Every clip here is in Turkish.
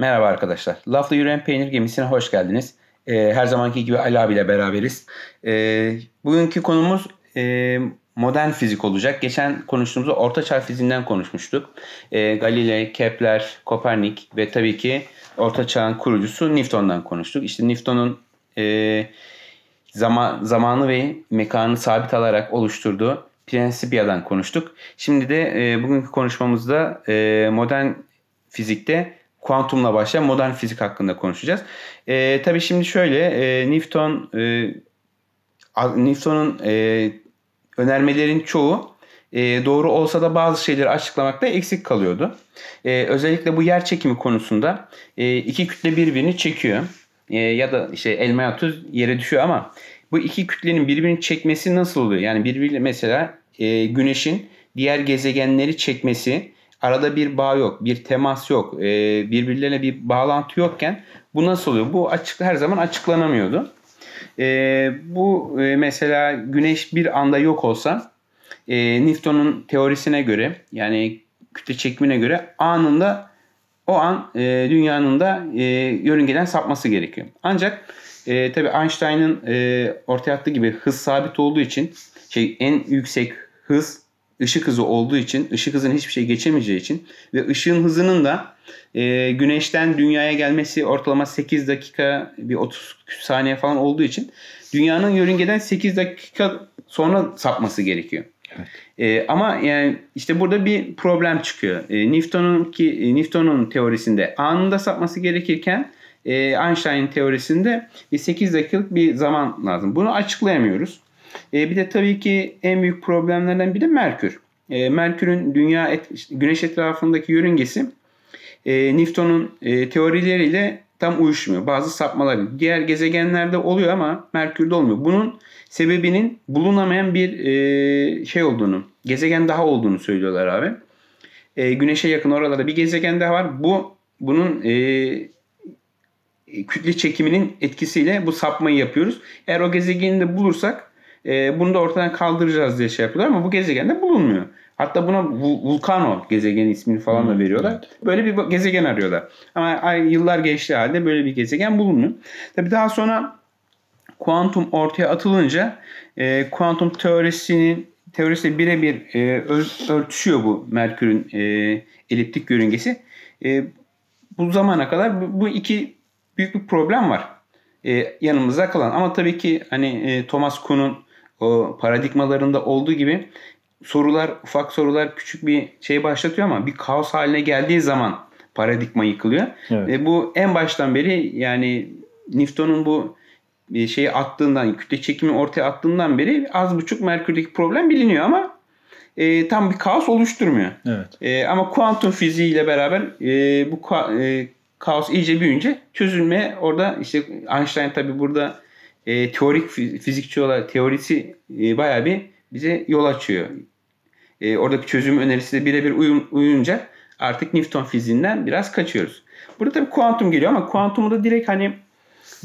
Merhaba arkadaşlar. Lafla Yürüyen Peynir Gemisi'ne hoş geldiniz. Ee, her zamanki gibi Ali abiyle beraberiz. Ee, bugünkü konumuz e, modern fizik olacak. Geçen konuştuğumuzda Orta Çağ fiziğinden konuşmuştuk. Ee, Galilei, Kepler, Kopernik ve tabii ki Orta Çağ'ın kurucusu Newton'dan konuştuk. İşte Newton'un e, zaman, zamanı ve mekanı sabit alarak oluşturduğu Principia'dan konuştuk. Şimdi de e, bugünkü konuşmamızda e, modern fizikte kuantumla başlayan modern fizik hakkında konuşacağız. E, tabii şimdi şöyle e, Newton e, Newton'un e, önermelerin çoğu e, doğru olsa da bazı şeyleri açıklamakta eksik kalıyordu. E, özellikle bu yer çekimi konusunda e, iki kütle birbirini çekiyor. E, ya da işte elma tuz yere düşüyor ama bu iki kütlenin birbirini çekmesi nasıl oluyor? Yani birbiriyle mesela e, güneşin diğer gezegenleri çekmesi arada bir bağ yok, bir temas yok, e, birbirlerine bir bağlantı yokken bu nasıl oluyor? Bu açık her zaman açıklanamıyordu. E, bu e, mesela güneş bir anda yok olsa e, Newton'un teorisine göre yani kütle çekimine göre anında o an e, dünyanın da e, yörüngeden sapması gerekiyor. Ancak e, tabii Einstein'ın e, ortaya attığı gibi hız sabit olduğu için şey en yüksek hız ışık hızı olduğu için, ışık hızının hiçbir şey geçemeyeceği için ve ışığın hızının da e, güneşten dünyaya gelmesi ortalama 8 dakika bir 30 saniye falan olduğu için dünyanın yörüngeden 8 dakika sonra sapması gerekiyor. Evet. E, ama yani işte burada bir problem çıkıyor. E, Newton'un ki e, Newton'un teorisinde anında sapması gerekirken e, Einstein'ın teorisinde bir 8 dakikalık bir zaman lazım. Bunu açıklayamıyoruz. E, bir de tabii ki en büyük problemlerden biri Merkür. E, Merkür'ün dünya et, güneş etrafındaki yörüngesi e, Newton'un e, teorileriyle tam uyuşmuyor. Bazı sapmalar diğer gezegenlerde oluyor ama Merkür'de olmuyor. Bunun sebebinin bulunamayan bir e, şey olduğunu, gezegen daha olduğunu söylüyorlar abi. E, güneşe yakın oralarda bir gezegen daha var. Bu bunun e, kütle çekiminin etkisiyle bu sapmayı yapıyoruz. Eğer o gezegeni de bulursak e, bunu da ortadan kaldıracağız diye şey yapıyorlar ama bu gezegende bulunmuyor. Hatta buna Vulcano gezegen ismini falan da hmm, veriyorlar. Evet. Böyle bir gezegen arıyorlar. Ama ay, yıllar geçti halde böyle bir gezegen bulunmuyor. Tabii daha sonra kuantum ortaya atılınca e, kuantum teorisinin teorisiyle birebir e, örtüşüyor bu Merkür'ün e, eliptik yörüngesi. E, bu zamana kadar bu, bu iki büyük bir problem var. E, yanımızda kalan. Ama tabii ki hani e, Thomas Kuhn'un o paradigmalarında olduğu gibi sorular, ufak sorular küçük bir şey başlatıyor ama bir kaos haline geldiği zaman paradigma yıkılıyor. Evet. Ve bu en baştan beri yani Newton'un bu şeyi attığından, kütle çekimi ortaya attığından beri az buçuk Merkür'deki problem biliniyor ama e, tam bir kaos oluşturmuyor. Evet. E, ama kuantum fiziği ile beraber e, bu ka- e, kaos iyice büyüyünce çözülmeye orada işte Einstein tabi burada e, teorik fizikçi olarak teorisi e, bayağı bir bize yol açıyor. E, oradaki çözüm önerisi de birebir uyum, uyunca artık Newton fiziğinden biraz kaçıyoruz. Burada tabii kuantum geliyor ama kuantumu da direkt hani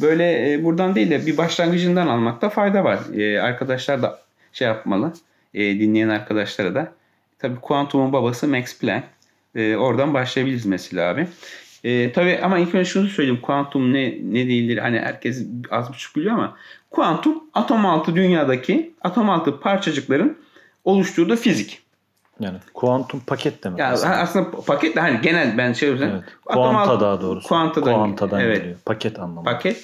böyle e, buradan değil de bir başlangıcından almakta fayda var. E, arkadaşlar da şey yapmalı. E, dinleyen arkadaşlara da. Tabii kuantumun babası Max Planck. E, oradan başlayabiliriz mesela abi. E, tabii ama ilk önce şunu söyleyeyim. Kuantum ne ne değildir? Hani herkes az buçuk biliyor ama kuantum atom altı dünyadaki atom altı parçacıkların oluşturduğu fizik. Yani kuantum paket demek. Yani aslında. aslında paket de hani genel ben şey yapıyorum. Evet. Kuanta altı, daha doğrusu. Kuantadan, kuantadan evet. geliyor. Paket anlamı. Paket.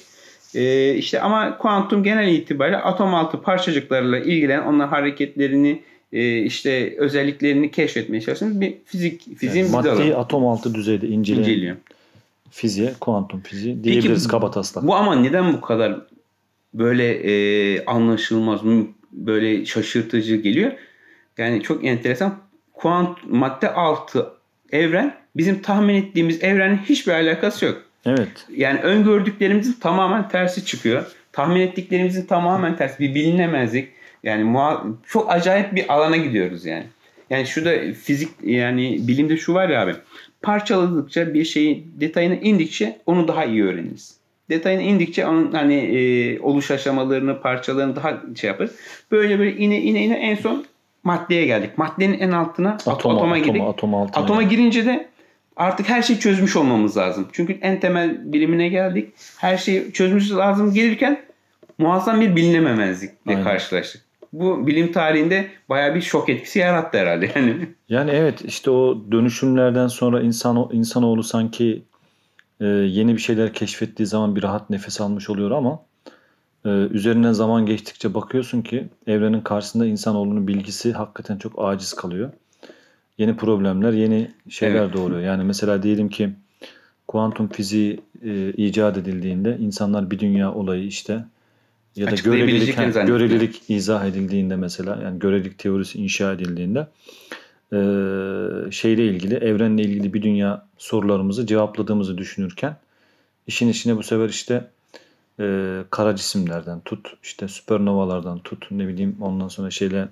Ee, işte ama kuantum genel itibariyle atom altı parçacıklarla ilgilenen onların hareketlerini e, işte özelliklerini keşfetmeye çalıştığımız bir fizik fiziğin yani alanı. atom altı düzeyde inceleyen inceliyor. fiziğe kuantum fiziği diyebiliriz Peki, kaba taslak. Bu ama neden bu kadar böyle e, anlaşılmaz böyle şaşırtıcı geliyor? Yani çok enteresan. Kuant madde altı evren bizim tahmin ettiğimiz evrenin hiçbir alakası yok. Evet. Yani öngördüklerimizin tamamen tersi çıkıyor. Tahmin ettiklerimizin tamamen tersi. Bir bilinemezlik yani çok acayip bir alana gidiyoruz yani. Yani şurada fizik yani bilimde şu var ya abi. Parçaladıkça bir şeyin detayına indikçe onu daha iyi öğreniriz. Detayına indikçe onun hani e, oluş aşamalarını, parçalarını daha şey yapar. Böyle böyle ine ine ine en son maddeye geldik. Maddenin en altına atoma, atoma girdik. Atom atoma girince de artık her şeyi çözmüş olmamız lazım. Çünkü en temel bilimine geldik. Her şeyi çözmüş lazım gelirken muazzam bir bilinememezlikle Aynen. karşılaştık. Bu bilim tarihinde baya bir şok etkisi yarattı herhalde yani. Yani evet işte o dönüşümlerden sonra insan insanoğlu sanki e, yeni bir şeyler keşfettiği zaman bir rahat nefes almış oluyor ama e, üzerinden zaman geçtikçe bakıyorsun ki evrenin karşısında insanoğlunun bilgisi hakikaten çok aciz kalıyor. Yeni problemler, yeni şeyler evet. doğuruyor. Yani mesela diyelim ki kuantum fiziği e, icat edildiğinde insanlar bir dünya olayı işte ya da görelilik, görelilik izah edildiğinde mesela yani görelilik teorisi inşa edildiğinde e, şeyle ilgili evrenle ilgili bir dünya sorularımızı cevapladığımızı düşünürken işin içine bu sefer işte e, kara cisimlerden tut işte süpernovalardan tut ne bileyim ondan sonra şeyle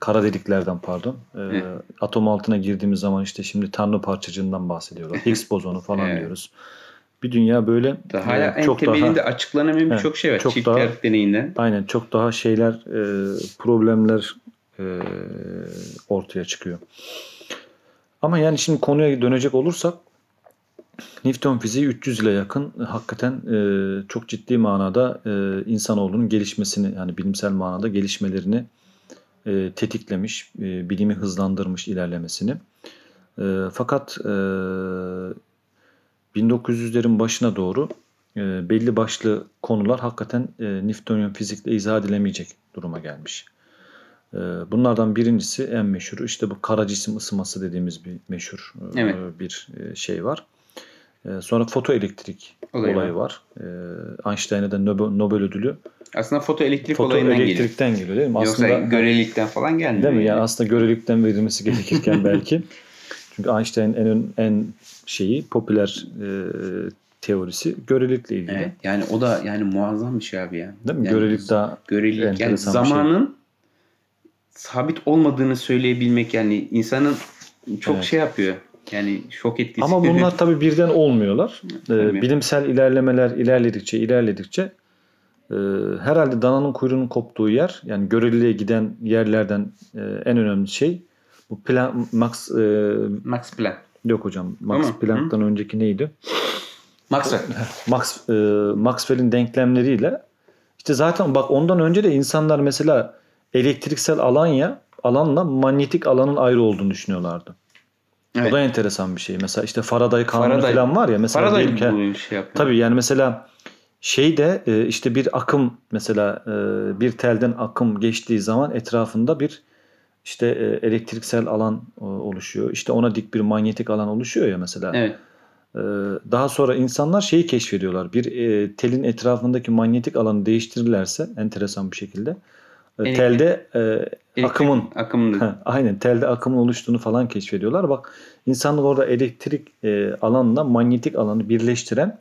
kara deliklerden pardon e, atom altına girdiğimiz zaman işte şimdi tanrı parçacığından bahsediyorlar Higgs bozonu falan diyoruz bir dünya böyle daha hala e, çok en temelinde daha, açıklanamayan evet, çok şey var. Çok daha, deneyinden. Aynen çok daha şeyler e, problemler e, ortaya çıkıyor. Ama yani şimdi konuya dönecek olursak Newton fiziği 300 ile yakın hakikaten e, çok ciddi manada e, insanoğlunun gelişmesini yani bilimsel manada gelişmelerini e, tetiklemiş, e, bilimi hızlandırmış ilerlemesini. E, fakat e, 1900'lerin başına doğru e, belli başlı konular hakikaten e, Newtonian fizikle izah edilemeyecek duruma gelmiş. E, bunlardan birincisi en meşhur işte bu kara cisim ısıması dediğimiz bir meşhur e, evet. bir e, şey var. E, sonra fotoelektrik olayı, olayı var. E, Einstein'a da Nobel, Nobel ödülü aslında fotoelektrik foto olayından elektrikten geliyor. geliyor değil mi? Yoksa aslında, görelilikten falan gelmiyor. Değil mi? Yani, yani aslında görelilikten verilmesi gerekirken belki. Çünkü Einstein'ın en en şeyi popüler e, teorisi görelilikle ilgili. Evet, yani o da yani muazzam bir şey abi ya. Değil mi? Yani, Görelilik daha görelilik yani şey. zamanın şey. sabit olmadığını söyleyebilmek yani insanın çok evet. şey yapıyor. Yani şok etkisi. Ama bunlar tabii birden olmuyorlar. Ee, bilimsel ilerlemeler ilerledikçe ilerledikçe e, herhalde dananın kuyruğunun koptuğu yer yani göreliliğe giden yerlerden e, en önemli şey bu plan Max e, Max Planck. Yok hocam. Max Ama, Planck'tan hı? önceki neydi? Maxwell. Max e, Maxwell'in denklemleriyle işte zaten bak ondan önce de insanlar mesela elektriksel alan ya alanla manyetik alanın ayrı olduğunu düşünüyorlardı. Evet. O da enteresan bir şey. Mesela işte Faraday kanunu Faraday, falan var ya. Mesela Faraday diyelim ki, şey yapıyor. Tabii yani mesela şeyde e, işte bir akım mesela e, bir telden akım geçtiği zaman etrafında bir işte e, elektriksel alan e, oluşuyor. İşte ona dik bir manyetik alan oluşuyor ya mesela. Evet. E, daha sonra insanlar şeyi keşfediyorlar. Bir telin etrafındaki manyetik alanı değiştirirlerse enteresan bir şekilde Elektrik. telde e, akımın akımın aynen telde akımın oluştuğunu falan keşfediyorlar. Bak insanlar orada elektrik e, alanla manyetik alanı birleştiren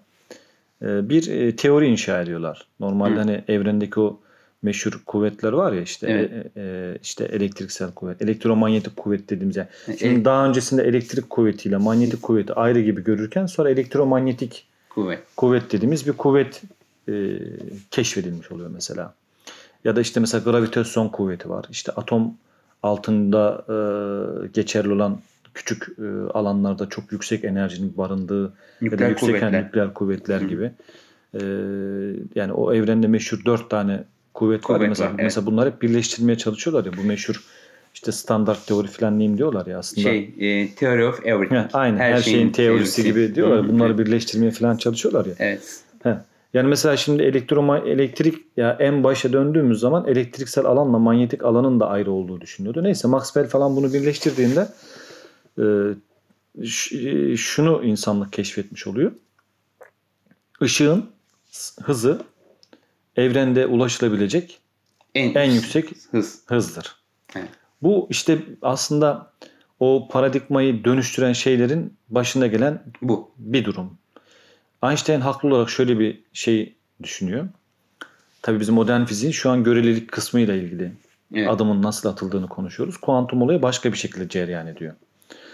e, bir e, teori inşa ediyorlar. Normalde Hı. hani evrendeki o meşhur kuvvetler var ya işte evet. e, e, işte elektriksel kuvvet, elektromanyetik kuvvet dediğimiz yani. Şimdi evet. daha öncesinde elektrik kuvvetiyle manyetik kuvveti ayrı gibi görürken sonra elektromanyetik kuvvet, kuvvet dediğimiz bir kuvvet e, keşfedilmiş oluyor mesela. Ya da işte mesela gravitasyon kuvveti var. İşte atom altında e, geçerli olan küçük e, alanlarda çok yüksek enerjinin barındığı nükleer ya da yüksek kuvvetler, nükleer kuvvetler Hı. gibi. E, yani o evrende meşhur dört tane kuvvet, kuvvet var. Mesela, evet. mesela bunlar hep birleştirmeye çalışıyorlar ya. Bu meşhur işte standart teori falan neyim diyorlar ya aslında. Şey, e, theory of everything. Heh, aynen her, her şeyin, şeyin teorisi, teorisi gibi diyorlar. Bunları evet. birleştirmeye falan çalışıyorlar ya. Evet. Heh. Yani mesela şimdi elektroma elektrik ya en başa döndüğümüz zaman elektriksel alanla manyetik alanın da ayrı olduğu düşünüyordu. Neyse Maxwell falan bunu birleştirdiğinde e, e şunu insanlık keşfetmiş oluyor. Işığın hızı evrende ulaşılabilecek en, en yüksek hız. hızdır. Evet. Bu işte aslında o paradigmayı dönüştüren şeylerin başında gelen bu bir durum. Einstein haklı olarak şöyle bir şey düşünüyor. Tabii biz modern fiziğin şu an görelilik kısmıyla ilgili evet. adımın nasıl atıldığını konuşuyoruz. Kuantum olayı başka bir şekilde cereyan ediyor.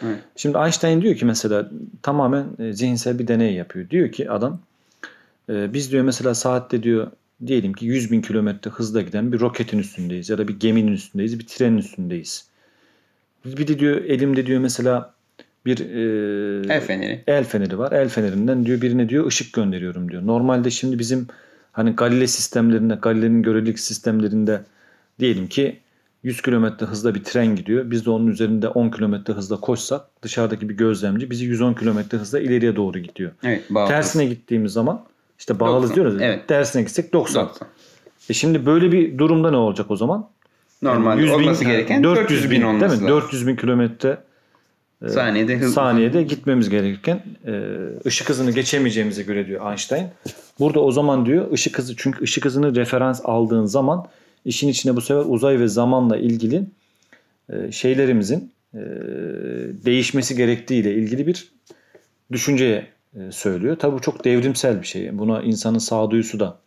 Evet. Şimdi Einstein diyor ki mesela tamamen e, zihinsel bir deney yapıyor. Diyor ki adam e, biz diyor mesela saatte diyor diyelim ki 100 bin kilometre hızla giden bir roketin üstündeyiz ya da bir geminin üstündeyiz, bir trenin üstündeyiz. Bir de diyor elimde diyor mesela bir e, El feneri. el feneri var. El fenerinden diyor birine diyor ışık gönderiyorum diyor. Normalde şimdi bizim hani Galile sistemlerinde, Galile'nin görelilik sistemlerinde diyelim ki 100 kilometre hızla bir tren gidiyor. Biz de onun üzerinde 10 kilometre hızla koşsak dışarıdaki bir gözlemci bizi 110 kilometre hızla ileriye doğru gidiyor. Evet. Bağlı. Tersine gittiğimiz zaman işte bağlı 90, diyoruz. evet. Tersine gitsek 90. 90. E şimdi böyle bir durumda ne olacak o zaman? Normalde 100 bin- olması gereken 400 bin, olması değil mi? lazım. 400 bin kilometre saniyede hız. saniyede gitmemiz gerekirken e, ışık hızını geçemeyeceğimize göre diyor Einstein. Burada o zaman diyor ışık hızı çünkü ışık hızını referans aldığın zaman işin içine bu sefer uzay ve zamanla ilgili e, şeylerimizin e, değişmesi gerektiği ile ilgili bir düşünceye e, söylüyor. Tabii bu çok devrimsel bir şey. Buna insanın sağduyusu da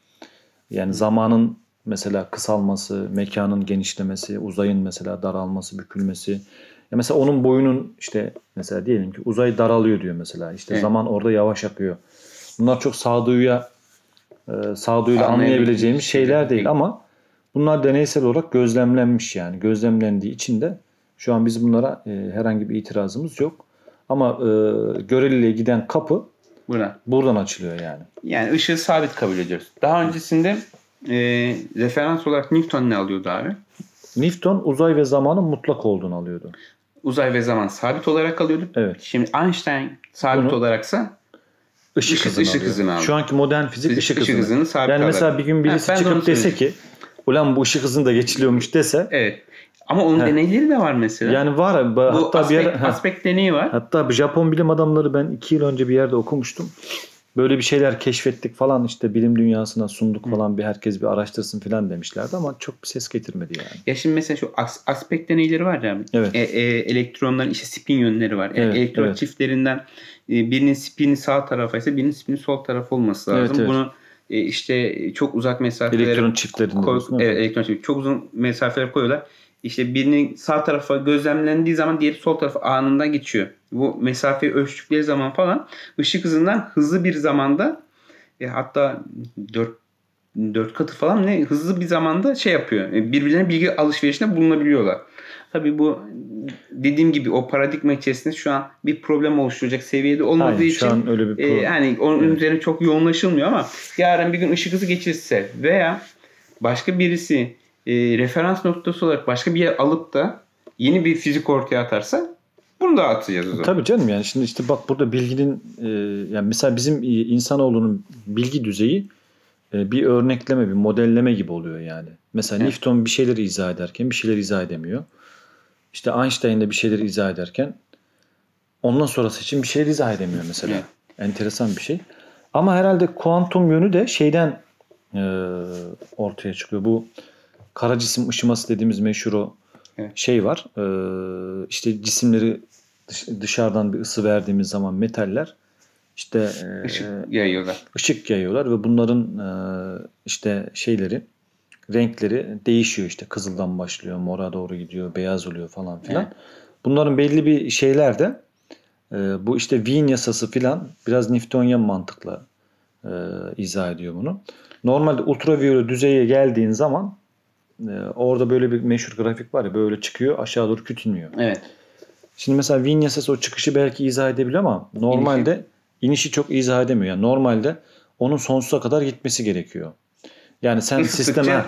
yani zamanın mesela kısalması, mekanın genişlemesi, uzayın mesela daralması, bükülmesi. Ya mesela onun boyunun işte mesela diyelim ki uzay daralıyor diyor mesela. İşte Evet. zaman orada yavaş akıyor. Bunlar çok sağduyuya e, sağduyuyla Anlayabil- anlayabileceğimiz şeyler şeyler değil ama bunlar deneysel olarak gözlemlenmiş yani. Gözlemlendiği için de şu an biz bunlara e, herhangi bir itirazımız yok. Ama e, göreliliğe giden kapı Buna. buradan açılıyor yani. Yani ışığı sabit kabul ediyoruz. Daha öncesinde e, referans olarak Newton ne alıyordu abi? Newton uzay ve zamanın mutlak olduğunu alıyordu. Uzay ve zaman sabit olarak alıyordu. Evet. Şimdi Einstein sabit Bunu- olaraksa Işık, Işık- hızını, ışık alıyor. hızını alıyor. Şu anki modern fizik ışık, ışık hızını. hızını sabit yani mesela alarak. bir gün birisi Ha, çıkıp dese ki ulan bu ışık hızını da geçiliyormuş dese evet. Ama onun Heh. deneyleri de var mesela. yani var Bu hatta aspekt, bir ara, aspekt deneyi var. hatta Japon bilim adamları ben iki yıl önce bir yerde okumuştum. Böyle bir şeyler keşfettik falan işte bilim dünyasına sunduk falan bir herkes bir araştırsın falan demişlerdi ama çok bir ses getirmedi yani. Ya şimdi mesela şu as- aspekt deneyleri var ya. Evet. E, e, elektronların işte spin yönleri var. Evet, elektron evet. çiftlerinden e, birinin spini sağ tarafa ise birinin spini sol taraf olması lazım. Evet, evet. Bunu e, işte çok uzak mesafelere Elektron çiftlerinde. koy- evet, elektron çift. Çok uzun mesafeler koyuyorlar. İşte birinin sağ tarafa gözlemlendiği zaman diğeri sol tarafa anında geçiyor. Bu mesafeyi ölçtükleri zaman falan ışık hızından hızlı bir zamanda e, hatta 4 4 katı falan ne hızlı bir zamanda şey yapıyor. E, Birbirlerine bilgi alışverişinde bulunabiliyorlar. Tabii bu dediğim gibi o paradigma içerisinde şu an bir problem oluşturacak seviyede olmadığı Aynen, için şu an öyle bir e, pro- yani onun Evet. üzerine çok yoğunlaşılmıyor ama yarın bir gün ışık hızı geçirse veya başka birisi e, referans noktası olarak başka bir yer alıp da yeni bir fizik ortaya atarsa bunu da atacağız o zaman. Tabii canım yani şimdi işte bak burada bilginin e, yani mesela bizim insanoğlunun bilgi düzeyi e, bir örnekleme, bir modelleme gibi oluyor yani. Mesela Evet. Newton bir şeyleri izah ederken bir şeyleri izah edemiyor. İşte Einstein de bir şeyleri izah ederken ondan sonrası için bir şeyleri izah edemiyor mesela. Evet. Enteresan bir şey. Ama herhalde kuantum yönü de şeyden e, ortaya çıkıyor. Bu kara cisim ışıması dediğimiz meşhur o Evet. şey var. E, işte cisimleri dış- dışarıdan bir ısı verdiğimiz zaman metaller işte e, Işık yayıyorlar. ışık yayıyorlar ve bunların e, işte şeyleri renkleri değişiyor işte kızıldan başlıyor mora doğru gidiyor beyaz oluyor falan filan. Evet. Bunların belli bir şeyler de e, bu işte Wien yasası filan biraz Newtonian mantıkla e, izah ediyor bunu. Normalde ultraviyole düzeye geldiğin zaman e, orada böyle bir meşhur grafik var ya böyle çıkıyor aşağı doğru küçülmüyor. Evet. Şimdi mesela Wien yasası o çıkışı belki izah edebiliyor ama normalde inişi, çok izah edemiyor. Yani normalde onun sonsuza kadar gitmesi gerekiyor. Yani sen Isıttıkça sisteme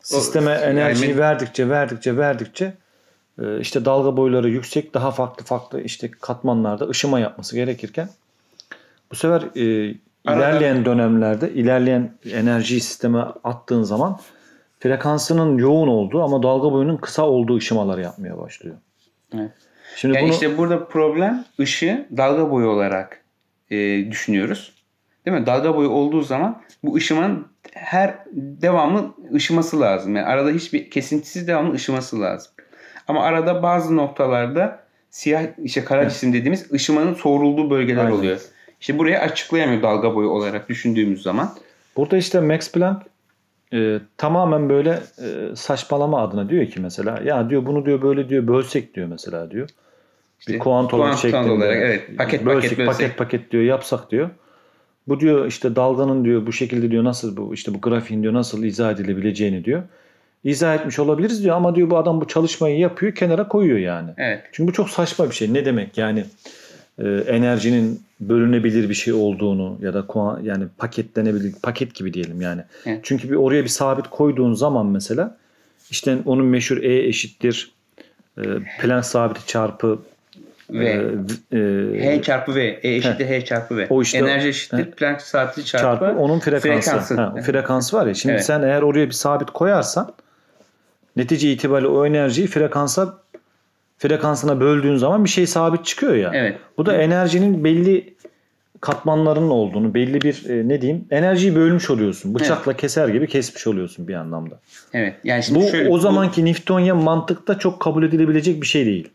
sisteme enerjiyi yani- verdikçe verdikçe verdikçe e, işte dalga boyları yüksek daha farklı farklı işte katmanlarda ışıma yapması gerekirken bu sefer e, ilerleyen dönemlerde ilerleyen enerjiyi sisteme attığın zaman frekansının yoğun olduğu ama dalga boyunun kısa olduğu ışımaları yapmaya başlıyor. Evet. Şimdi Yani bunu işte burada problem ışığı dalga boyu olarak e, düşünüyoruz. Değil mi? Dalga boyu olduğu zaman bu ışımanın her devamlı ışıması lazım. Yani arada hiçbir kesintisiz devamlı ışıması lazım. Ama arada bazı noktalarda siyah işte kara Evet. cisim dediğimiz ışımanın soğurulduğu bölgeler Aynen. oluyor. İşte buraya açıklayamıyor dalga boyu olarak düşündüğümüz zaman. Burada işte Max Planck e, tamamen böyle e, saçmalama adına diyor ki mesela ya diyor bunu diyor böyle diyor bölsek diyor mesela diyor. İşte bir kuantum kuantum şeklinde olarak, evet. Paket bölsek, paket bölsek. paket paket diyor yapsak diyor. Bu diyor işte dalganın diyor bu şekilde diyor nasıl bu işte bu grafiğin diyor nasıl izah edilebileceğini diyor. İzah etmiş olabiliriz diyor ama diyor bu adam bu çalışmayı yapıyor kenara koyuyor yani. Evet. Çünkü bu çok saçma bir şey. Ne demek yani? E, enerjinin bölünebilir bir şey olduğunu ya da yani paketlenebilir paket gibi diyelim yani. Evet. Çünkü bir oraya bir sabit koyduğun zaman mesela işte onun meşhur E eşittir e, Planck sabiti çarpı V. e, e, H çarpı V. E eşittir H çarpı V. O işte- Enerji eşittir He. Planck sabiti çarpı, çarpı onun frekansı. frekansı. Ha, o frekans var ya. Şimdi Evet. sen eğer oraya bir sabit koyarsan netice itibariyle o enerjiyi frekansa frekansına böldüğün zaman bir şey sabit çıkıyor ya. Evet. Bu da enerjinin belli katmanlarının olduğunu, belli bir e, ne diyeyim, enerjiyi bölmüş oluyorsun. Bıçakla keser gibi kesmiş oluyorsun bir anlamda. Evet. Yani şimdi Bu şöyle, o bu- zamanki Newtonya mantıkta çok kabul edilebilecek bir şey değil.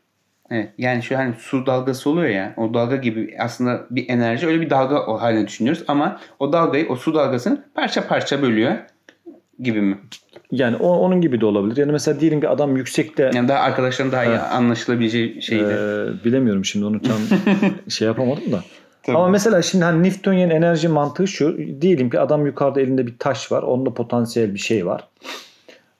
Evet. Yani şu hani su dalgası oluyor ya. O dalga gibi aslında bir enerji öyle bir dalga o haline düşünüyoruz ama o dalgayı o su dalgasını parça parça bölüyor gibi mi? Yani o, onun gibi de olabilir. Yani mesela diyelim bir adam yüksekte Yani daha arkadaşların daha iyi anlaşılabileceği şeydi. Ee, bilemiyorum şimdi onu tam şey yapamadım da. Tabii. Ama mesela şimdi hani Newtonian enerji mantığı şu. Diyelim ki adam yukarıda elinde bir taş var. Onda potansiyel bir şey var.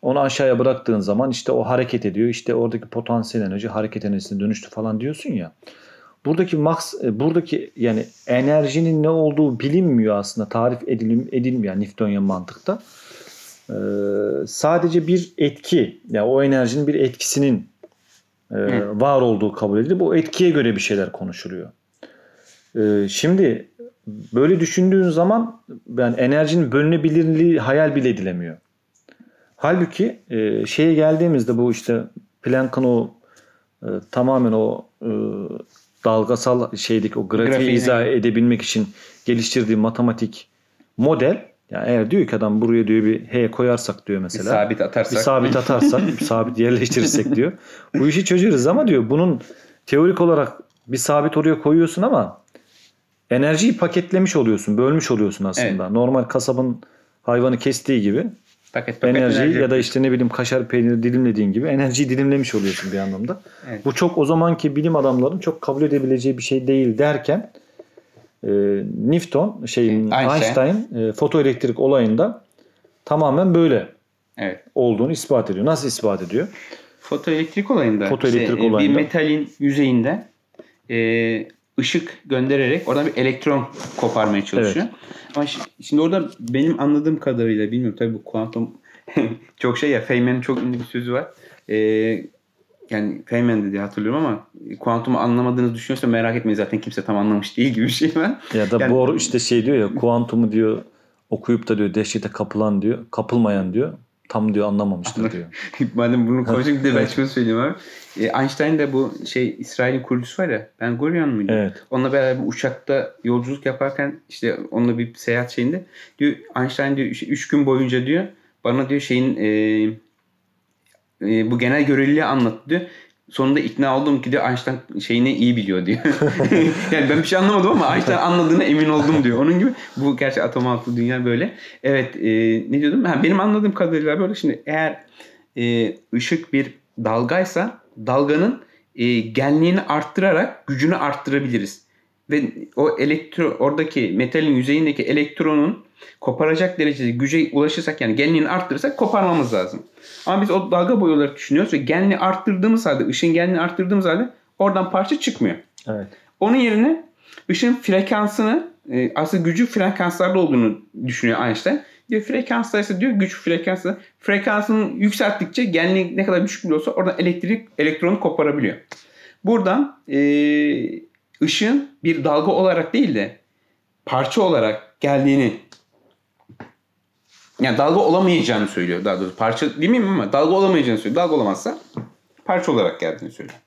Onu aşağıya bıraktığın zaman işte o hareket ediyor. İşte oradaki potansiyel enerji hareket enerjisine dönüştü falan diyorsun ya. Buradaki max e, buradaki yani enerjinin ne olduğu bilinmiyor aslında. Tarif edilim, edilmiyor yani Newtonian mantıkta. Ee, sadece bir etki yani o enerjinin bir etkisinin e, var olduğu kabul edilip o etkiye göre bir şeyler konuşuluyor. Ee, şimdi böyle düşündüğün zaman yani enerjinin bölünebilirliği hayal bile edilemiyor. Halbuki e, şeye geldiğimizde bu işte Planck'ın o e, tamamen o e, dalgasal şeydeki o grafiği Grafiğini. izah edebilmek için geliştirdiği matematik model yani eğer diyor ki adam buraya diyor bir H koyarsak diyor Bir mesela sabit bir atarsak. sabit atarsak, bir sabit yerleştirirsek diyor. Bu işi çözeriz ama diyor bunun teorik olarak bir sabit oraya koyuyorsun ama enerjiyi paketlemiş oluyorsun, bölmüş oluyorsun aslında. Normal kasabın hayvanı kestiği gibi paket paket enerjiyi enerji ya da işte ne bileyim kaşar peyniri dilimlediğin gibi enerjiyi dilimlemiş oluyorsun bir anlamda. Evet. Bu çok o zamanki bilim adamların çok kabul edebileceği bir şey değil derken e, Newton şey Einstein. Einstein, e, fotoelektrik olayında tamamen böyle Evet. olduğunu ispat ediyor. Nasıl ispat ediyor? Fotoelektrik olayında, Fotoelektrik işte, e, olayında. bir metalin yüzeyinde e, ışık göndererek oradan bir elektron koparmaya çalışıyor. Ama şi- şimdi orada benim anladığım kadarıyla bilmiyorum tabii bu kuantum çok şey ya Feynman'ın çok ünlü bir sözü var. E, yani Feynman diye hatırlıyorum ama kuantumu anlamadığınızı düşünüyorsa merak etmeyin zaten kimse tam anlamış değil gibi bir şey var. Ya da Yani- Bohr işte şey diyor ya kuantumu diyor okuyup da diyor dehşete kapılan diyor kapılmayan diyor tam diyor anlamamıştır diyor. Madem bunu konuştuk de ben şunu söyleyeyim abi. E, Einstein de bu şey İsrail'in kurucusu var ya Ben Gurion muydu? Evet. Onunla beraber bir uçakta yolculuk yaparken işte onunla bir seyahat şeyinde diyor Einstein diyor 3 gün boyunca diyor bana diyor şeyin e, e, bu genel göreliliği anlattı diyor. Sonunda ikna oldum ki diyor Einstein şeyini iyi biliyor diyor. yani ben bir şey anlamadım ama Einstein anladığına emin oldum diyor. Onun gibi bu gerçi atom altı dünya böyle. Evet e, ne diyordum? Ha, benim anladığım kadarıyla böyle şimdi eğer e, ışık bir dalgaysa dalganın e, genliğini arttırarak gücünü arttırabiliriz. Ve o elektro oradaki metalin yüzeyindeki elektronun koparacak derecede güce ulaşırsak yani genliğini arttırırsak koparmamız lazım. Ama biz o dalga boyu olarak düşünüyoruz ve genliği arttırdığımız halde, ışığın genliğini arttırdığımız halde oradan parça çıkmıyor. Evet. Onun yerine ışığın frekansını e, aslında gücü frekanslarda olduğunu düşünüyor Einstein. Diyor frekanslarsa diyor güç frekansı frekansını yükselttikçe genliği ne kadar düşük bile olsa oradan elektrik elektronu koparabiliyor. Buradan e, ışığın bir dalga olarak değil de parça olarak geldiğini yani dalga olamayacağını söylüyor daha doğrusu. Parça değil miyim ama dalga olamayacağını söylüyor. Dalga olamazsa parça olarak geldiğini söylüyor.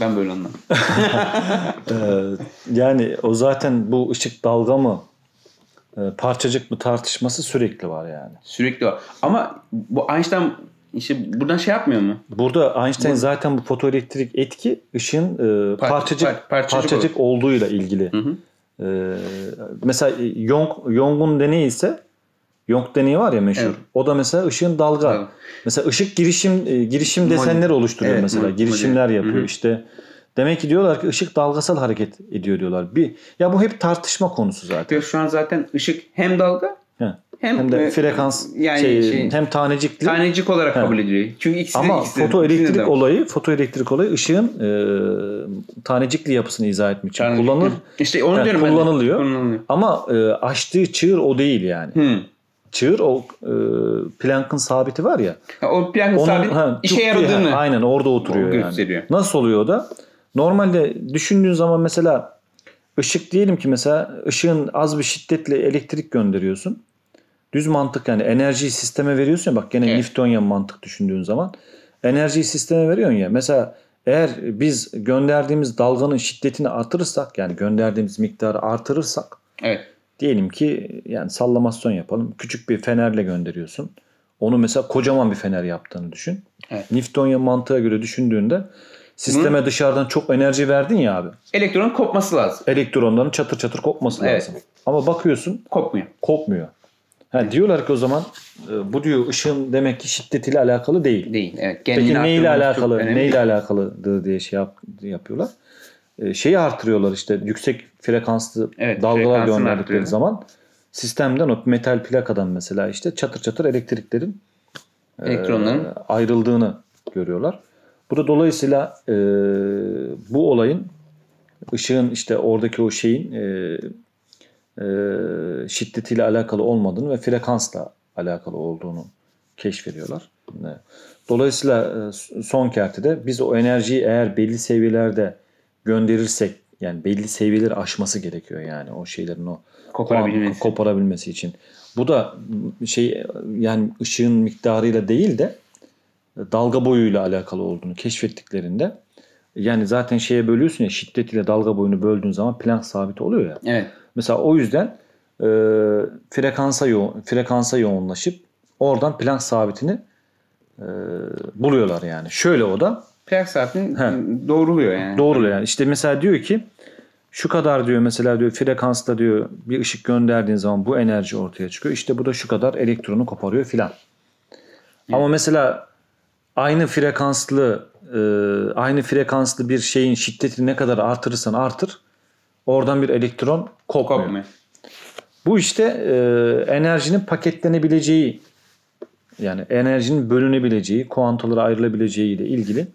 Ben böyle anladım. Ee, yani o zaten bu ışık dalga mı e, parçacık mı tartışması sürekli var yani. Sürekli var. Ama bu Einstein işte buradan şey yapmıyor mu? Burada Einstein Bu- zaten bu fotoelektrik etki ışığın e, Par- parçacık par- parçacık parçacık olduğuyla ilgili. Hı hı. Ee, mesela Young Young'un deneyi ise Young deneyi var ya meşhur. Evet. O da mesela ışığın dalga. Evet. Mesela ışık girişim e, girişim desenleri oluşturuyor Evet, mesela. Girişimler yapıyor. Hı hı. İşte demek ki diyorlar ki ışık dalgasal hareket ediyor diyorlar. Bir ya bu hep tartışma konusu zaten. Diyor şu an zaten ışık hem dalga He. Hem, hem de e, frekans yani şey, şey- hem tanecikli tanecik olarak He. kabul ediliyor. Çünkü ikisi de ama ikisi de- ikisinde de fotoelektrik var. olayı fotoelektrik olayı ışığın e, tanecikli yapısını izah etmek için kullanılır. İşte onu Ha, diyorum ben de. kullanılıyor. Kullanılıyor. Ama e, açtığı çığır o değil yani. Hı. Çığır o e, Planck'ın sabiti var ya. Ha, O plan Onun sabit ha, işe yaradığını ha, aynen orada oturuyor o yani. gösteriyor. Nasıl oluyor o da? Normalde düşündüğün zaman mesela ışık diyelim ki mesela ışığın az bir şiddetle elektrik gönderiyorsun. Düz mantık yani enerjiyi sisteme veriyorsun ya bak gene Evet. Newtonian mantık düşündüğün zaman. Enerjiyi sisteme veriyorsun ya. Mesela eğer biz gönderdiğimiz dalganın şiddetini artırırsak yani gönderdiğimiz miktarı artırırsak Evet. Diyelim ki yani sallamasyon yapalım. Küçük bir fenerle gönderiyorsun. Onu mesela kocaman bir fener yaptığını düşün. Evet. Newtonian mantığa göre düşündüğünde sisteme dışarıdan çok enerji verdin ya abi. Elektronun kopması lazım. Elektronların çatır çatır kopması Evet. lazım. Ama bakıyorsun Kopmuyor. kopmuyor. Ha, diyorlar ki o zaman e, bu diyor ışığın demek ki şiddetiyle alakalı değil. Değil. Evet. Peki neyle alakalı? Neyle alakalıdır diye şey yap, yapıyorlar. E, şeyi artırıyorlar işte yüksek frekanslı Evet, dalgalar gönderdikleri zaman sistemden o metal plakadan mesela işte çatır çatır elektriklerin e, Elektronların ayrıldığını görüyorlar. Bu da dolayısıyla e, bu olayın ışığın işte oradaki o şeyin e, e, şiddetiyle alakalı olmadığını ve frekansla alakalı olduğunu keşfediyorlar. E, Dolayısıyla e, son kertede biz o enerjiyi eğer belli seviyelerde gönderirsek yani belli seviyeleri aşması gerekiyor yani o şeylerin o Koparabilmesi. koparabilmesi için. Bu da şey yani ışığın miktarıyla değil de dalga boyuyla alakalı olduğunu keşfettiklerinde yani zaten şeye bölüyorsun ya şiddetiyle dalga boyunu böldüğün zaman Planck sabiti oluyor ya. Evet. Mesela o yüzden e, frekansa yoğun, frekansa yoğunlaşıp oradan Planck sabitini e, buluyorlar yani. Şöyle o da Plak saatinin He. doğruluyor yani. Doğru yani. İşte mesela diyor ki şu kadar diyor mesela diyor frekansla diyor bir ışık gönderdiğin zaman bu enerji ortaya çıkıyor. İşte bu da şu kadar elektronu koparıyor filan. Ama mesela aynı frekanslı e, aynı frekanslı bir şeyin şiddetini ne kadar artırırsan artır oradan bir elektron kopmuyor. Kopmuyor. Bu işte e, enerjinin paketlenebileceği yani enerjinin bölünebileceği, kuantalara ayrılabileceği ile ilgili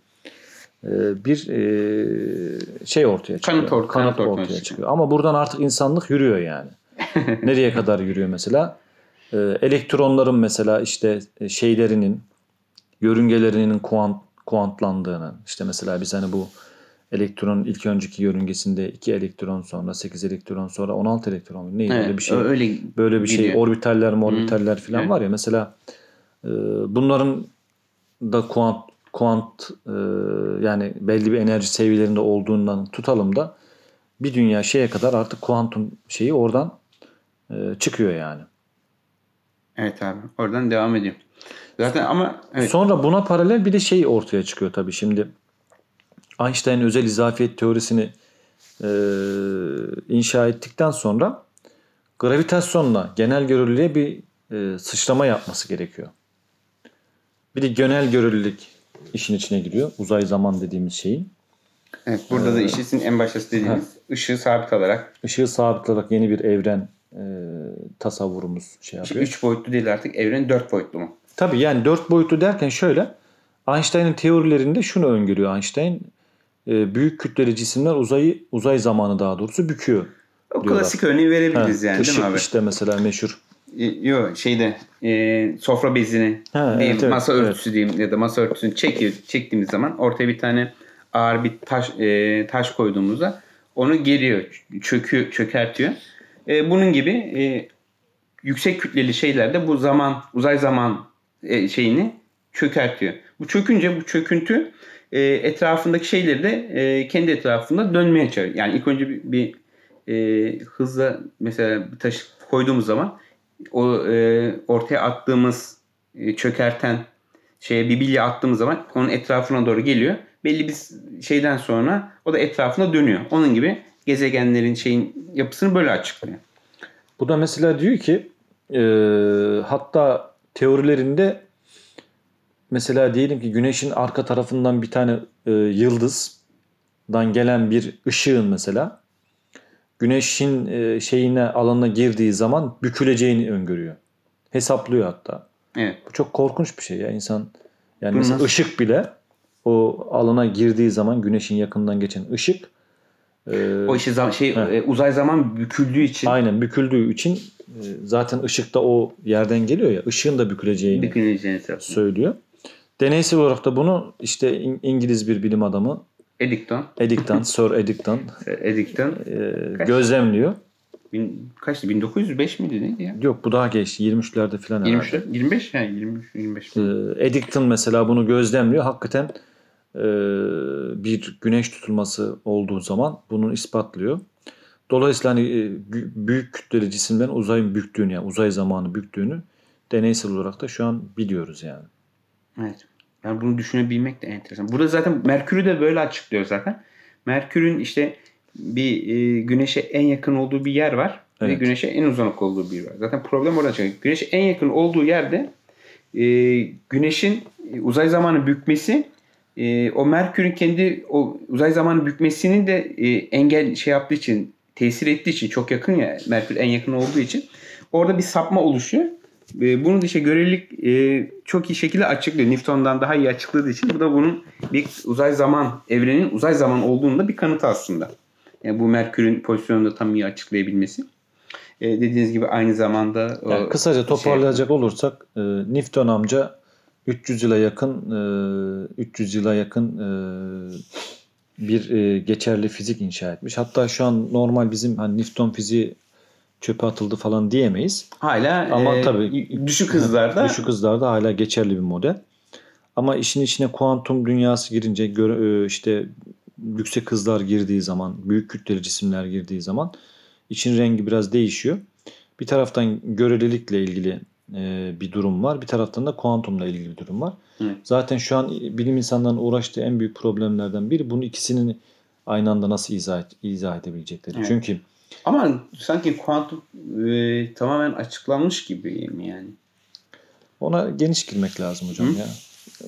bir e, şey ortaya çıkıyor. Kanıt or- kanıt ortaya ortaya çıkıyor. çıkıyor. Ama buradan artık insanlık yürüyor yani. Nereye kadar yürüyor mesela? E, elektronların mesela işte e, şeylerinin yörüngelerinin kuant, kuantlandığını işte mesela biz hani bu elektronun ilk önceki yörüngesinde 2 elektron sonra 8 elektron sonra 16 elektron neydi Evet, öyle bir şey Öyle böyle bir şey gidiyor. orbitaller morbitaller falan Evet. var ya mesela e, bunların da kuant kuant e, yani belli bir enerji seviyelerinde olduğundan tutalım da bir dünya şeye kadar artık kuantum şeyi oradan e, çıkıyor yani. Evet abi. Oradan devam ediyor. Zaten ama evet. Sonra buna paralel bir de şey ortaya çıkıyor tabii şimdi. Einstein özel izafiyet teorisini e, inşa ettikten sonra gravitasyonla genel görelilik'e bir e, sıçrama yapması gerekiyor. Bir de genel görelilik işin içine giriyor. Uzay zaman dediğimiz şeyin. evet burada da Ee, işin en başta dediğimiz ışığı sabit alarak Işığı sabitleyerek yeni bir evren e, tasavvurumuz şey yapıyor. 3 boyutlu değil artık evren 4 boyutlu mu? Tabii yani dört boyutlu derken şöyle Einstein'ın teorilerinde şunu öngörüyor Einstein. e, büyük kütleli cisimler uzayı uzay zamanı daha doğrusu büküyor. O Diyorlar. klasik örneği verebiliriz Ha, yani değil mi abi? işte mesela meşhur. Yok şeyde e, sofra bezini Ha, diyeyim, evet, masa evet. örtüsü diyeyim ya da masa örtüsünü çekiyor, çektiğimiz zaman ortaya bir tane ağır bir taş e, taş koyduğumuzda onu geriyor, çöküyor, çökertiyor. E, bunun gibi e, yüksek kütleli şeylerde bu zaman, uzay zaman e, şeyini çökertiyor. Bu çökünce bu çöküntü e, etrafındaki şeyleri de e, kendi etrafında dönmeye çalışıyor. Yani ilk önce bir, bir e, hızla mesela bir taş koyduğumuz zaman o e, ortaya attığımız e, çökerten şeye bir bilye attığımız zaman onun etrafına doğru geliyor. Belli bir şeyden sonra o da etrafına dönüyor. Onun gibi gezegenlerin şeyin yapısını böyle açıklıyor. Bu da mesela diyor ki e, hatta teorilerinde mesela diyelim ki güneşin arka tarafından bir tane e, yıldızdan gelen bir ışığın mesela güneşin e, şeyine alanına girdiği zaman büküleceğini öngörüyor. Hesaplıyor hatta. Evet. Bu çok korkunç bir şey ya insan. Yani Bu mesela nasıl- ışık bile o alana girdiği zaman güneşin yakından geçen ışık e, O işte zam- şey Heh. e, uzay zaman büküldüğü için aynen büküldüğü için e, zaten ışık da o yerden geliyor ya ışığın da büküleceğini büküleceğini söylüyor. Deneysel olarak da bunu işte İng- İngiliz bir bilim adamı Eddington, Eddington, Sir Eddington Eddington e, Kaç? gözlemliyor. bin, kaçtı? 1905 miydi neydi ya? Yok bu daha geç 23'lerde falan herhalde. 23, 25 yani 23 25. Ee, Eddington mesela bunu gözlemliyor. Hakikaten e, bir güneş tutulması olduğu zaman bunu ispatlıyor. Dolayısıyla hani e, bü- büyük kütleli cisimlerin uzayın büktüğünü yani uzay zamanı büktüğünü deneysel olarak da şu an biliyoruz yani. Evet. Yani bunu düşünebilmek de enteresan. Burada zaten Merkür'ü de böyle açıklıyor zaten. Merkür'ün işte bir e, güneşe en yakın olduğu bir yer var ve Evet. güneşe en uzak olduğu bir yer var. Zaten problem orada çıkıyor. Güneşe en yakın olduğu yerde e, güneşin e, uzay zamanı bükmesi e, o Merkür'ün kendi o uzay zamanı bükmesini de e, engel şey yaptığı için tesir ettiği için çok yakın ya Merkür en yakın olduğu için orada bir sapma oluşuyor. E, bunu da işte görelilik e, çok iyi şekilde açıklıyor. Newton'dan daha iyi açıkladığı için bu da bunun bir uzay zaman evrenin uzay zaman olduğunda bir kanıtı aslında. Yani bu Merkür'ün pozisyonunu da tam iyi açıklayabilmesi. E, dediğiniz gibi aynı zamanda o Yani kısaca şey- toparlayacak olursak e, Newton amca 300 yıla yakın e, 300 yıla yakın e, bir e, geçerli fizik inşa etmiş. Hatta şu an normal bizim hani Newton fiziği çöpe atıldı falan diyemeyiz. hala Ama e, tabii düşük hızlarda düşük hızlarda hala geçerli bir model. Ama işin içine kuantum dünyası girince e, işte yüksek hızlar girdiği zaman, büyük kütleli cisimler girdiği zaman için rengi biraz değişiyor. Bir taraftan görelilikle ilgili e, bir durum var. Bir taraftan da kuantumla ilgili bir durum var. Evet. Zaten şu an bilim insanlarının uğraştığı en büyük problemlerden biri bunun ikisinin aynı anda nasıl izah, et- izah edebilecekleri. Evet. Çünkü Ama sanki kuantum e, tamamen açıklanmış gibi mi yani? Ona geniş girmek lazım hocam Hı? ya.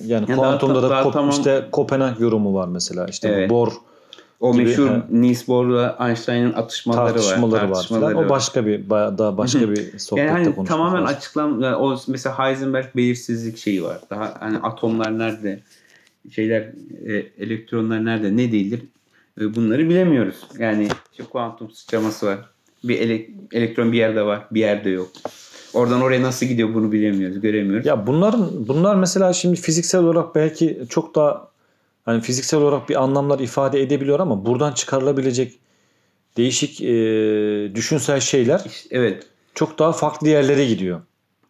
Yani Ya kuantumda daha- da daha Kop- tamam- işte Kopenhag yorumu var mesela. İşte Evet. Bohr O Gibi, meşhur he. Niels Bohr'la Einstein'ın atışmaları, tartışmaları var. Tartışmaları falan. O var. başka bir daha başka bir sohbette Yani hani tamamen lazım. açıklan yani o mesela Heisenberg belirsizlik şeyi var. Daha hani atomlar nerede? Şeyler e, elektronlar nerede? Ne değildir? Bunları bilemiyoruz. Yani işte kuantum sıçraması var. Bir ele- elektron bir yerde var, bir yerde yok. Oradan oraya nasıl gidiyor bunu bilemiyoruz, göremiyoruz. Ya bunların bunlar mesela şimdi fiziksel olarak belki çok daha hani fiziksel olarak bir anlamlar ifade edebiliyor ama buradan çıkarılabilecek değişik e, düşünsel şeyler evet. çok daha farklı yerlere gidiyor.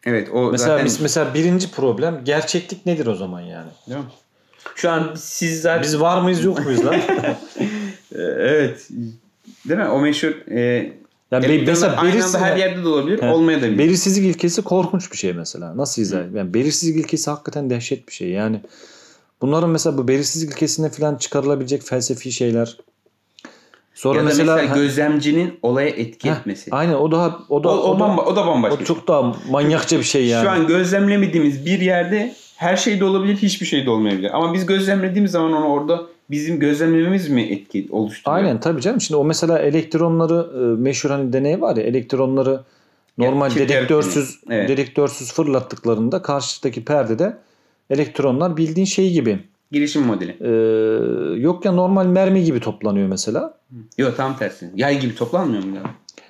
Evet o Mesela zaten biz, mesela birinci problem gerçeklik nedir o zaman yani? Değil mi? Şu an siz zaten Biz var mıyız yok muyuz lan? Ee, evet. Değil mi? O meşhur e, Yani be- mesela aynı belirsiz, anda her yerde de olabilir, He. olmayabilir. belirsizlik ilkesi korkunç bir şey mesela. Nasıl izah edeyim? Yani belirsizlik ilkesi hakikaten dehşet bir şey. Yani bunların mesela bu belirsizlik ilkesine falan çıkarılabilecek felsefi şeyler. Sonra ya da mesela, mesela, ha- gözlemcinin olaya etki Heh, etmesi. aynen o daha o da o, o, da- bamba- o da bambaşka. o şey. çok daha manyakça bir şey yani. Şu an gözlemlemediğimiz bir yerde her şey de olabilir, hiçbir şey de olmayabilir. Ama biz gözlemlediğimiz zaman onu orada bizim gözlemlememiz mi etki oluşturuyor? Aynen tabii canım. Şimdi o mesela elektronları e, meşhur hani deney var ya elektronları normal çeker detektörsüz gibi. Evet. detektörsüz fırlattıklarında karşıdaki perdede elektronlar bildiğin şey gibi Girişim modeli. e, yok ya normal mermi gibi toplanıyor mesela. Yok tam tersi. Yay gibi toplanmıyor mu? ya?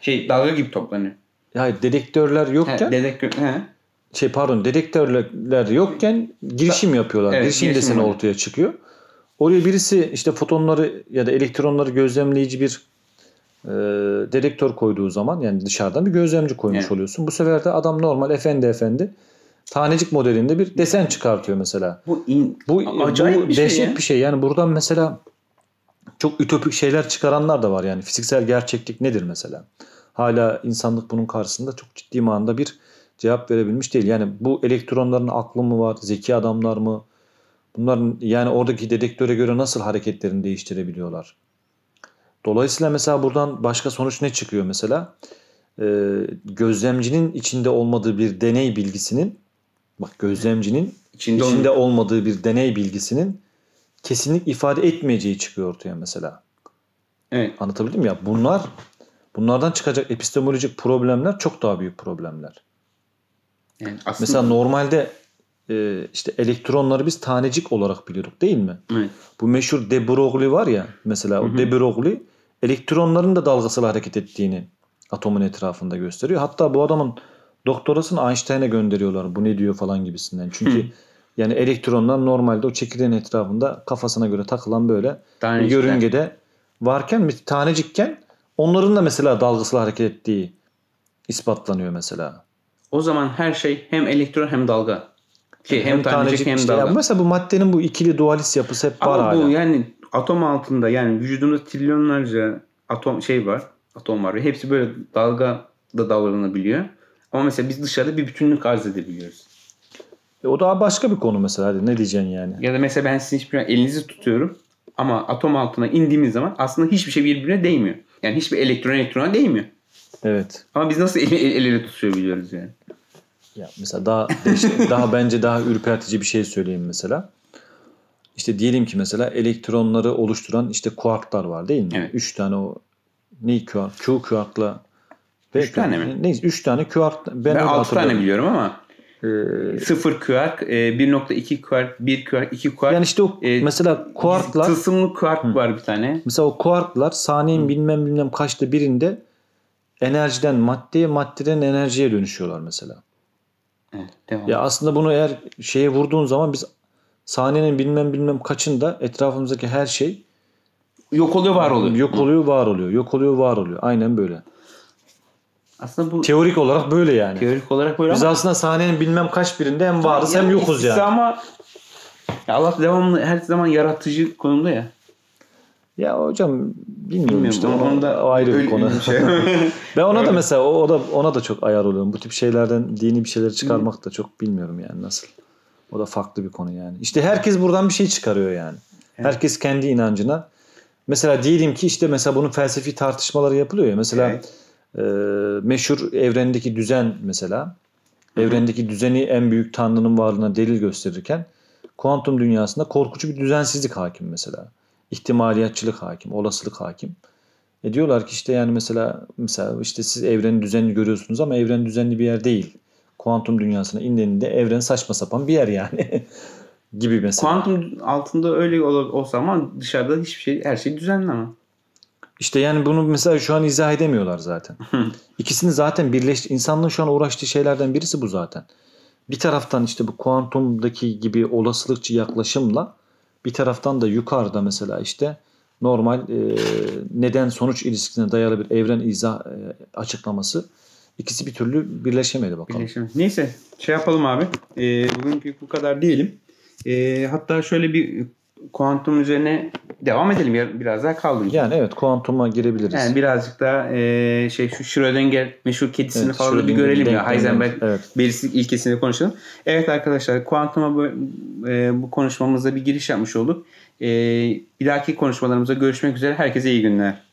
Şey dalga gibi toplanıyor. Hayır dedektörler He, yokken dedektör, he. Şey pardon dedektörler yokken girişim yapıyorlar. Evet, girişim girişim deseni var. ortaya çıkıyor. Oraya birisi işte fotonları ya da elektronları gözlemleyici bir e, dedektör koyduğu zaman yani dışarıdan bir gözlemci koymuş Evet. oluyorsun. Bu sefer de adam normal efendi efendi tanecik modelinde bir desen çıkartıyor mesela. Bu in, Bu, acayip bu bir şey dehşet ya. bir şey. Yani buradan mesela çok ütopik şeyler çıkaranlar da var. Yani fiziksel gerçeklik nedir mesela? Hala insanlık bunun karşısında çok ciddi manada bir cevap verebilmiş değil. Yani bu elektronların aklı mı var? Zeki adamlar mı? Bunların yani oradaki dedektöre göre nasıl hareketlerini değiştirebiliyorlar? Dolayısıyla mesela buradan başka sonuç ne çıkıyor mesela? Ee, gözlemcinin içinde olmadığı bir deney bilgisinin bak gözlemcinin içinde, içinde olmayan- olmadığı bir deney bilgisinin kesinlik ifade etmeyeceği çıkıyor ortaya mesela. Evet. Anlatabildim ya? Bunlar bunlardan çıkacak epistemolojik problemler çok daha büyük problemler. Yani aslında, Mesela normalde e, işte elektronları biz tanecik olarak biliyorduk değil mi? Evet. Bu meşhur de Broglie var ya mesela o de Broglie elektronların da dalgasal hareket ettiğini atomun etrafında gösteriyor. Hatta bu adamın doktorasını Einstein'a gönderiyorlar. Bu ne diyor falan gibisinden. Çünkü yani elektronlar normalde o çekirdeğin etrafında kafasına göre takılan böyle bir Tanecikler. yörüngede varken bir tanecikken onların da mesela dalgasal hareket ettiği ispatlanıyor mesela. O zaman her şey hem elektron hem dalga. Şey, hem, tanecik, hem dalga. Ya mesela bu maddenin bu ikili dualist yapısı hep var Ama bu hala. yani atom altında yani vücudumda trilyonlarca atom şey var. Atom var ve hepsi böyle dalga da davranabiliyor. Ama mesela biz dışarıda bir bütünlük arz edebiliyoruz. E, o daha başka bir konu mesela. Hadi ne diyeceksin yani? Ya da mesela ben sizin hiçbir elinizi tutuyorum ama atom altına indiğimiz zaman aslında hiçbir şey birbirine değmiyor. Yani hiçbir elektron elektrona değmiyor. Evet. Ama biz nasıl el, el, el ele tutuyor biliyoruz yani. Ya mesela daha daha bence daha ürpertici bir şey söyleyeyim mesela. İşte diyelim ki mesela elektronları oluşturan işte kuarklar var değil mi? Evet. Üç tane o ne kuark? Q kuarkla Üç tane mi? Neyse üç tane kuark. Ben, Ben 6 tane biliyorum ama Ee, 0 quark, e, 1.2 quark, 1 quark, 2 quark. yani işte o e, mesela kuarklar Tılsımlı quark var bir tane. Mesela o kuarklar saniyenin bilmem bilmem kaçta birinde enerjiden maddeye, maddeden enerjiye dönüşüyorlar mesela. Evet, devam. Ya aslında bunu eğer şeye vurduğun zaman biz saniyenin bilmem bilmem kaçında etrafımızdaki her şey Yok oluyor var oluyor. yok oluyor, var oluyor. Yok oluyor, var oluyor. Aynen böyle. Aslında bu Teorik olarak böyle yani. teorik olarak böyle Biz ama aslında saniyenin bilmem kaç birinde hem varız hem Yani yokuz ikisi yani. Ama ya Allah devamlı her zaman yaratıcı konumda ya. Ya hocam bilmiyorum, Bilmiyorum işte ama o, onda o ayrı bir konu. şey. Ben ona da mesela o, o da ona da çok ayar oluyorum. Bu tip şeylerden dini bir şeyler çıkarmak da çok bilmiyorum yani nasıl. O da farklı bir konu yani. İşte herkes buradan bir şey çıkarıyor yani. Evet. Herkes kendi inancına. Mesela diyelim ki işte mesela bunun felsefi tartışmaları yapılıyor ya. Mesela Evet. e, meşhur evrendeki düzen mesela. Evrendeki düzeni en büyük tanrının varlığına delil gösterirken kuantum dünyasında korkucu bir düzensizlik hakim mesela. İhtimaliyatçılık hakim, olasılık hakim. E diyorlar ki işte yani mesela mesela işte siz evrenin düzenini görüyorsunuz ama evren düzenli bir yer değil. Kuantum dünyasına indiğinde evren saçma sapan bir yer yani. gibi mesela. Kuantum altında öyle ol- olsa ama dışarıda hiçbir şey her şey düzenli ama. İşte yani bunu mesela şu an izah edemiyorlar zaten. İkisini zaten birleş insanlığın şu an uğraştığı şeylerden birisi bu zaten. Bir taraftan işte bu kuantumdaki gibi olasılıkçı yaklaşımla bir taraftan da yukarıda mesela işte normal e, neden sonuç ilişkisine dayalı bir evren izah e, açıklaması ikisi bir türlü birleşemedi bakalım. Birleşimi. Neyse şey yapalım abi. Ee, bugünkü bu kadar diyelim. Ee, hatta şöyle bir kuantum üzerine devam edelim. Biraz daha kaldı. Yani evet kuantuma girebiliriz. Yani birazcık da e, şey şu Schrödinger meşhur kedisini Evet, falan da bir görelim ya. Heisenberg Evet. belirsizlik ilkesini konuşalım. Evet arkadaşlar kuantuma bu, e, bu konuşmamızda bir giriş yapmış olduk. E, bir dahaki konuşmalarımızda görüşmek üzere. Herkese iyi günler.